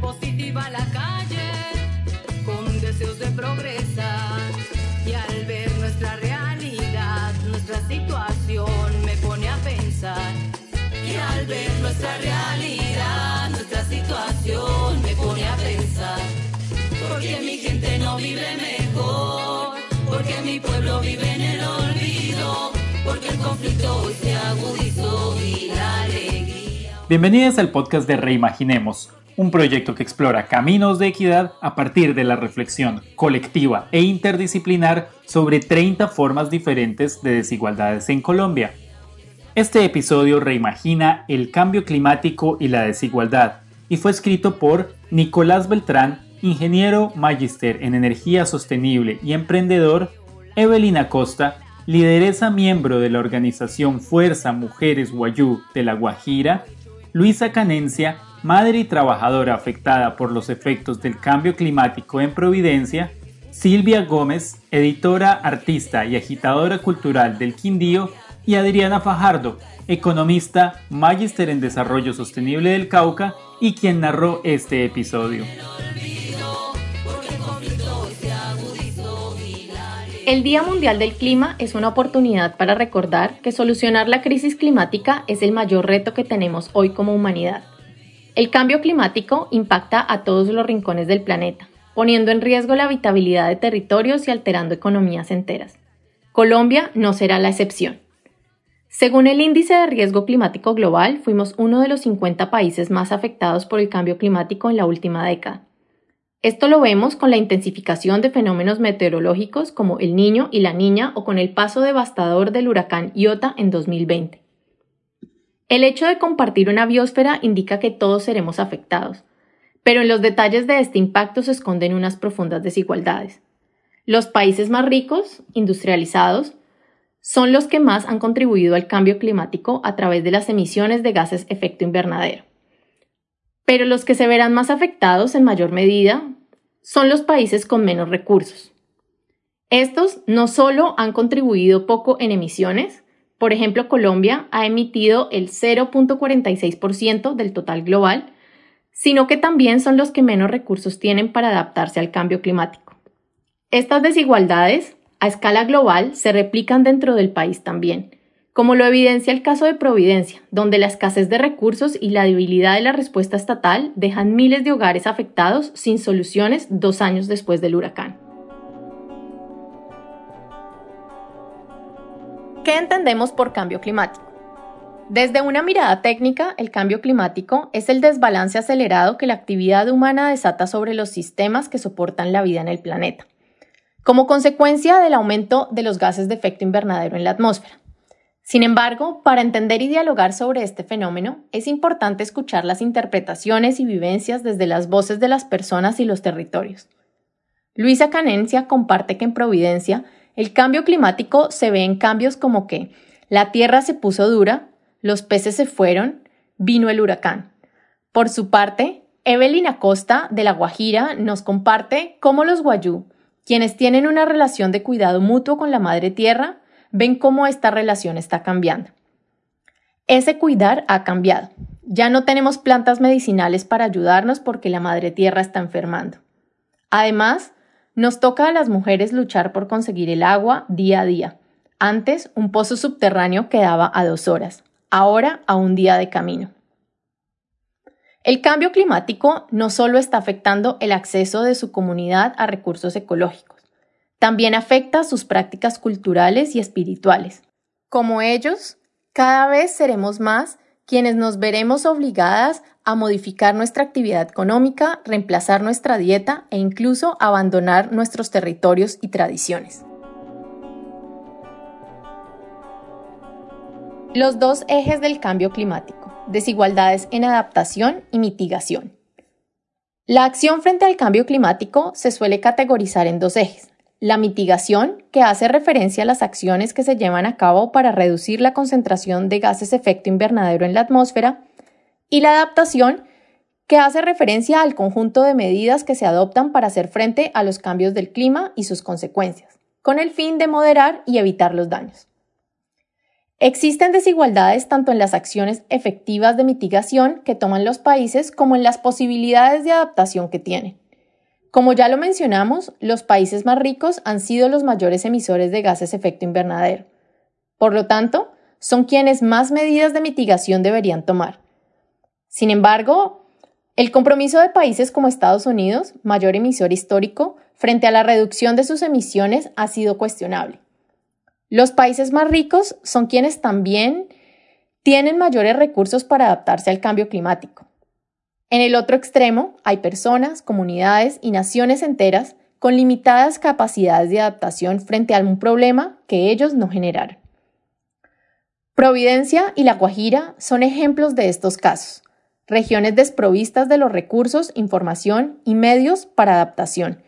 Positiva a la calle con deseos de progresar y al ver nuestra realidad, nuestra situación me pone a pensar. Y al ver nuestra realidad, nuestra situación me pone a pensar. Porque mi gente no vive mejor, porque mi pueblo vive en el olvido, porque el conflicto hoy se alegría. Bienvenidas al podcast de Reimaginemos, un proyecto que explora caminos de equidad a partir de la reflexión colectiva e interdisciplinar sobre 30 formas diferentes de desigualdades en Colombia. Este episodio reimagina el cambio climático y la desigualdad y fue escrito por Nicolás Beltrán, ingeniero magíster en energía sostenible y emprendedor, Evelina Costa, lideresa miembro de la organización Fuerza Mujeres Guayú de La Guajira, Luisa Canencia, madre y trabajadora afectada por los efectos del cambio climático en Providencia, Silvia Gómez, editora, artista y agitadora cultural del Quindío, y Adriana Fajardo, economista, magíster en desarrollo sostenible del Cauca y quien narró este episodio. El Día Mundial del Clima es una oportunidad para recordar que solucionar la crisis climática es el mayor reto que tenemos hoy como humanidad. El cambio climático impacta a todos los rincones del planeta, poniendo en riesgo la habitabilidad de territorios y alterando economías enteras. Colombia no será la excepción. Según el índice de riesgo climático global, fuimos uno de los 50 países más afectados por el cambio climático en la última década. Esto lo vemos con la intensificación de fenómenos meteorológicos como el niño y la niña o con el paso devastador del huracán Iota en 2020. El hecho de compartir una biosfera indica que todos seremos afectados, pero en los detalles de este impacto se esconden unas profundas desigualdades. Los países más ricos, industrializados, son los que más han contribuido al cambio climático a través de las emisiones de gases efecto invernadero. Pero los que se verán más afectados en mayor medida son los países con menos recursos. Estos no solo han contribuido poco en emisiones, por ejemplo, Colombia ha emitido el 0.46% del total global, sino que también son los que menos recursos tienen para adaptarse al cambio climático. Estas desigualdades a escala global se replican dentro del país también, como lo evidencia el caso de Providencia, donde la escasez de recursos y la debilidad de la respuesta estatal dejan miles de hogares afectados sin soluciones dos años después del huracán. ¿Qué entendemos por cambio climático? Desde una mirada técnica, el cambio climático es el desbalance acelerado que la actividad humana desata sobre los sistemas que soportan la vida en el planeta como consecuencia del aumento de los gases de efecto invernadero en la atmósfera. Sin embargo, para entender y dialogar sobre este fenómeno, es importante escuchar las interpretaciones y vivencias desde las voces de las personas y los territorios. Luisa Canencia comparte que en Providencia el cambio climático se ve en cambios como que la tierra se puso dura, los peces se fueron, vino el huracán. Por su parte, Evelyn Acosta de La Guajira nos comparte cómo los guayú quienes tienen una relación de cuidado mutuo con la madre tierra ven cómo esta relación está cambiando. Ese cuidar ha cambiado. Ya no tenemos plantas medicinales para ayudarnos porque la madre tierra está enfermando. Además, nos toca a las mujeres luchar por conseguir el agua día a día. Antes, un pozo subterráneo quedaba a dos horas, ahora a un día de camino. El cambio climático no solo está afectando el acceso de su comunidad a recursos ecológicos, también afecta sus prácticas culturales y espirituales. Como ellos, cada vez seremos más quienes nos veremos obligadas a modificar nuestra actividad económica, reemplazar nuestra dieta e incluso abandonar nuestros territorios y tradiciones. Los dos ejes del cambio climático desigualdades en adaptación y mitigación. La acción frente al cambio climático se suele categorizar en dos ejes. La mitigación, que hace referencia a las acciones que se llevan a cabo para reducir la concentración de gases efecto invernadero en la atmósfera, y la adaptación, que hace referencia al conjunto de medidas que se adoptan para hacer frente a los cambios del clima y sus consecuencias, con el fin de moderar y evitar los daños. Existen desigualdades tanto en las acciones efectivas de mitigación que toman los países como en las posibilidades de adaptación que tienen. Como ya lo mencionamos, los países más ricos han sido los mayores emisores de gases efecto invernadero. Por lo tanto, son quienes más medidas de mitigación deberían tomar. Sin embargo, el compromiso de países como Estados Unidos, mayor emisor histórico, frente a la reducción de sus emisiones ha sido cuestionable. Los países más ricos son quienes también tienen mayores recursos para adaptarse al cambio climático. En el otro extremo hay personas, comunidades y naciones enteras con limitadas capacidades de adaptación frente a algún problema que ellos no generaron. Providencia y La Guajira son ejemplos de estos casos, regiones desprovistas de los recursos, información y medios para adaptación,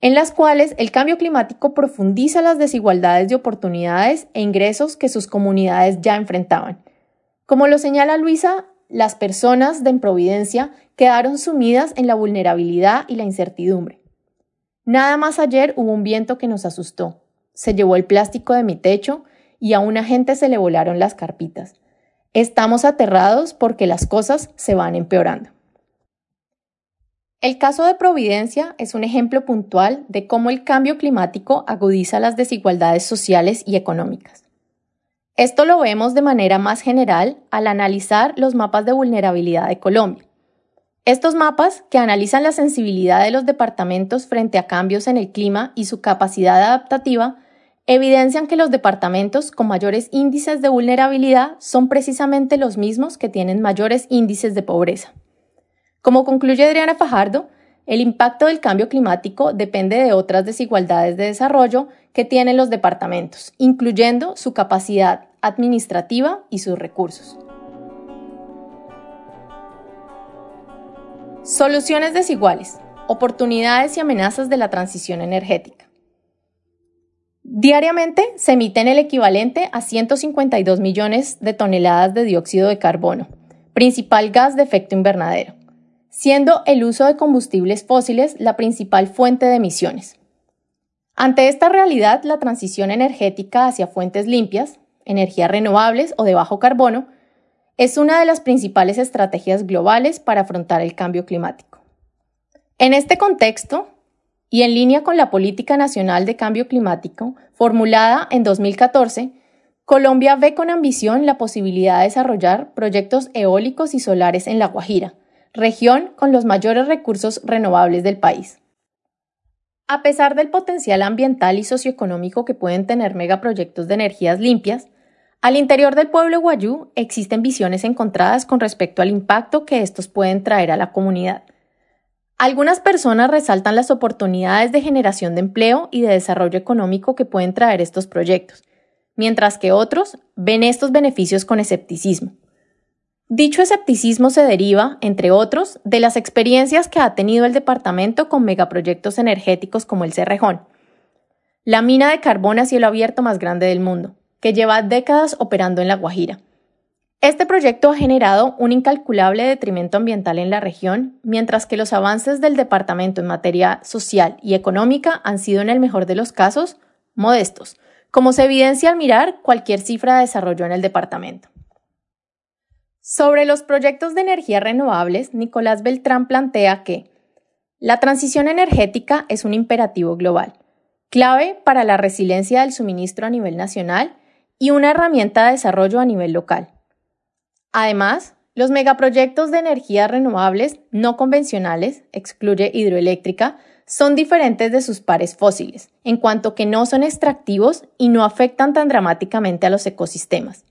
en las cuales el cambio climático profundiza las desigualdades de oportunidades e ingresos que sus comunidades ya enfrentaban. Como lo señala Luisa, las personas de Providencia quedaron sumidas en la vulnerabilidad y la incertidumbre. Nada más ayer hubo un viento que nos asustó. Se llevó el plástico de mi techo y a una gente se le volaron las carpitas. Estamos aterrados porque las cosas se van empeorando. El caso de Providencia es un ejemplo puntual de cómo el cambio climático agudiza las desigualdades sociales y económicas. Esto lo vemos de manera más general al analizar los mapas de vulnerabilidad de Colombia. Estos mapas, que analizan la sensibilidad de los departamentos frente a cambios en el clima y su capacidad adaptativa, evidencian que los departamentos con mayores índices de vulnerabilidad son precisamente los mismos que tienen mayores índices de pobreza. Como concluye Adriana Fajardo, el impacto del cambio climático depende de otras desigualdades de desarrollo que tienen los departamentos, incluyendo su capacidad administrativa y sus recursos. Soluciones desiguales, oportunidades y amenazas de la transición energética. Diariamente se emiten el equivalente a 152 millones de toneladas de dióxido de carbono, principal gas de efecto invernadero siendo el uso de combustibles fósiles la principal fuente de emisiones. Ante esta realidad, la transición energética hacia fuentes limpias, energías renovables o de bajo carbono, es una de las principales estrategias globales para afrontar el cambio climático. En este contexto, y en línea con la Política Nacional de Cambio Climático, formulada en 2014, Colombia ve con ambición la posibilidad de desarrollar proyectos eólicos y solares en La Guajira, región con los mayores recursos renovables del país. A pesar del potencial ambiental y socioeconómico que pueden tener megaproyectos de energías limpias, al interior del pueblo guayú existen visiones encontradas con respecto al impacto que estos pueden traer a la comunidad. Algunas personas resaltan las oportunidades de generación de empleo y de desarrollo económico que pueden traer estos proyectos, mientras que otros ven estos beneficios con escepticismo. Dicho escepticismo se deriva, entre otros, de las experiencias que ha tenido el departamento con megaproyectos energéticos como el Cerrejón, la mina de carbón a cielo abierto más grande del mundo, que lleva décadas operando en La Guajira. Este proyecto ha generado un incalculable detrimento ambiental en la región, mientras que los avances del departamento en materia social y económica han sido en el mejor de los casos modestos, como se evidencia al mirar cualquier cifra de desarrollo en el departamento. Sobre los proyectos de energía renovables, Nicolás Beltrán plantea que la transición energética es un imperativo global, clave para la resiliencia del suministro a nivel nacional y una herramienta de desarrollo a nivel local. Además, los megaproyectos de energías renovables no convencionales, excluye hidroeléctrica, son diferentes de sus pares fósiles, en cuanto que no son extractivos y no afectan tan dramáticamente a los ecosistemas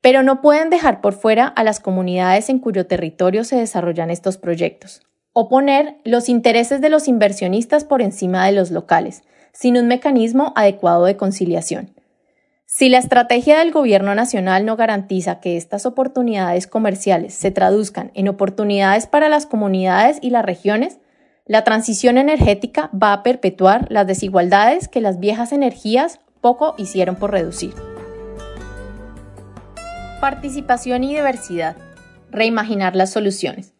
pero no pueden dejar por fuera a las comunidades en cuyo territorio se desarrollan estos proyectos, o poner los intereses de los inversionistas por encima de los locales, sin un mecanismo adecuado de conciliación. Si la estrategia del Gobierno Nacional no garantiza que estas oportunidades comerciales se traduzcan en oportunidades para las comunidades y las regiones, la transición energética va a perpetuar las desigualdades que las viejas energías poco hicieron por reducir. Participación y diversidad. Reimaginar las soluciones.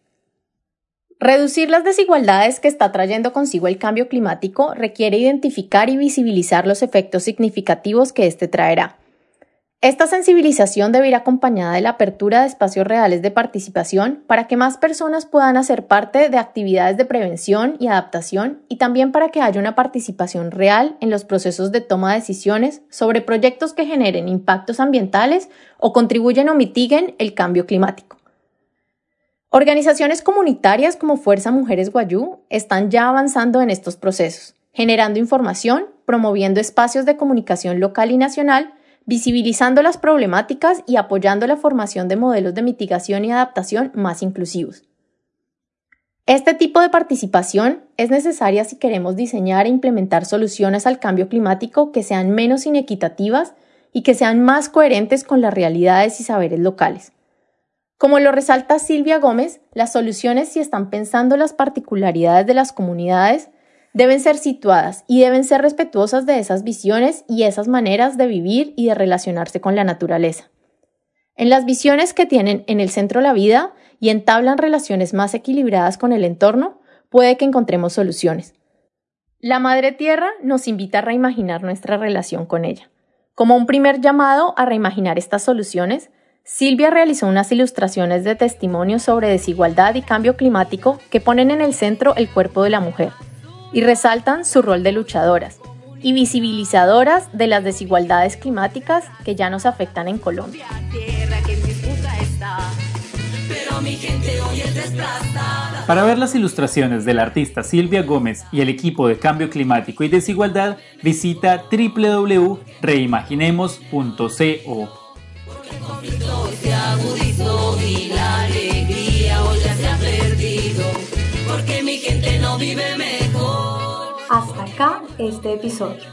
Reducir las desigualdades que está trayendo consigo el cambio climático requiere identificar y visibilizar los efectos significativos que éste traerá. Esta sensibilización debe ir acompañada de la apertura de espacios reales de participación para que más personas puedan hacer parte de actividades de prevención y adaptación y también para que haya una participación real en los procesos de toma de decisiones sobre proyectos que generen impactos ambientales o contribuyen o mitiguen el cambio climático. Organizaciones comunitarias como Fuerza Mujeres Guayú están ya avanzando en estos procesos, generando información, promoviendo espacios de comunicación local y nacional, visibilizando las problemáticas y apoyando la formación de modelos de mitigación y adaptación más inclusivos. Este tipo de participación es necesaria si queremos diseñar e implementar soluciones al cambio climático que sean menos inequitativas y que sean más coherentes con las realidades y saberes locales. Como lo resalta Silvia Gómez, las soluciones si están pensando las particularidades de las comunidades deben ser situadas y deben ser respetuosas de esas visiones y esas maneras de vivir y de relacionarse con la naturaleza. En las visiones que tienen en el centro la vida y entablan relaciones más equilibradas con el entorno, puede que encontremos soluciones. La Madre Tierra nos invita a reimaginar nuestra relación con ella. Como un primer llamado a reimaginar estas soluciones, Silvia realizó unas ilustraciones de testimonio sobre desigualdad y cambio climático que ponen en el centro el cuerpo de la mujer y resaltan su rol de luchadoras y visibilizadoras de las desigualdades climáticas que ya nos afectan en Colombia. Para ver las ilustraciones del artista Silvia Gómez y el equipo de Cambio Climático y Desigualdad, visita www.reimaginemos.co. porque mi gente no vive este episodio.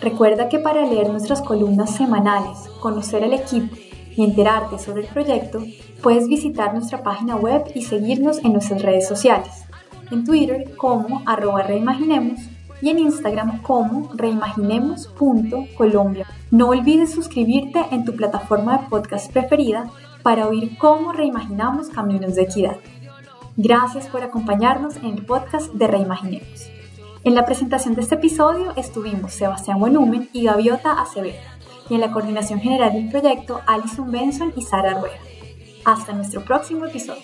Recuerda que para leer nuestras columnas semanales, conocer el equipo y enterarte sobre el proyecto, puedes visitar nuestra página web y seguirnos en nuestras redes sociales. En Twitter como arroba reimaginemos y en Instagram como reimaginemos.colombia. No olvides suscribirte en tu plataforma de podcast preferida para oír cómo reimaginamos caminos de equidad. Gracias por acompañarnos en el podcast de Reimaginemos. En la presentación de este episodio estuvimos Sebastián Buenumen y Gaviota Acevedo, y en la coordinación general del proyecto Alison Benson y Sara Rueda. Hasta nuestro próximo episodio.